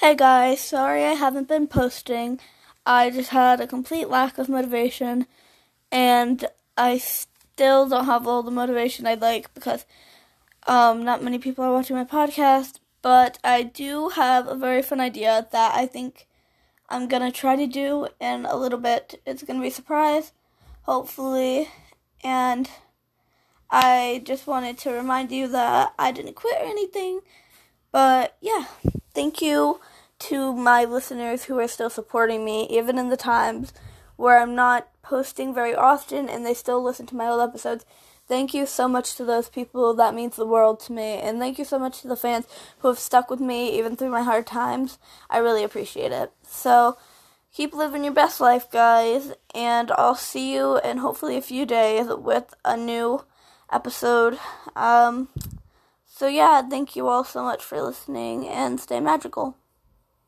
Hey guys, sorry I haven't been posting. I just had a complete lack of motivation, and I still don't have all the motivation I'd like because um, not many people are watching my podcast. But I do have a very fun idea that I think I'm gonna try to do in a little bit. It's gonna be a surprise, hopefully, and I just wanted to remind you that I didn't quit or anything. But yeah, thank you to my listeners who are still supporting me, even in the times where I'm not posting very often and they still listen to my old episodes. Thank you so much to those people. That means the world to me. And thank you so much to the fans who have stuck with me even through my hard times. I really appreciate it. So, keep living your best life, guys. And I'll see you in hopefully a few days with a new episode. Um, so, yeah, thank you all so much for listening and stay magical.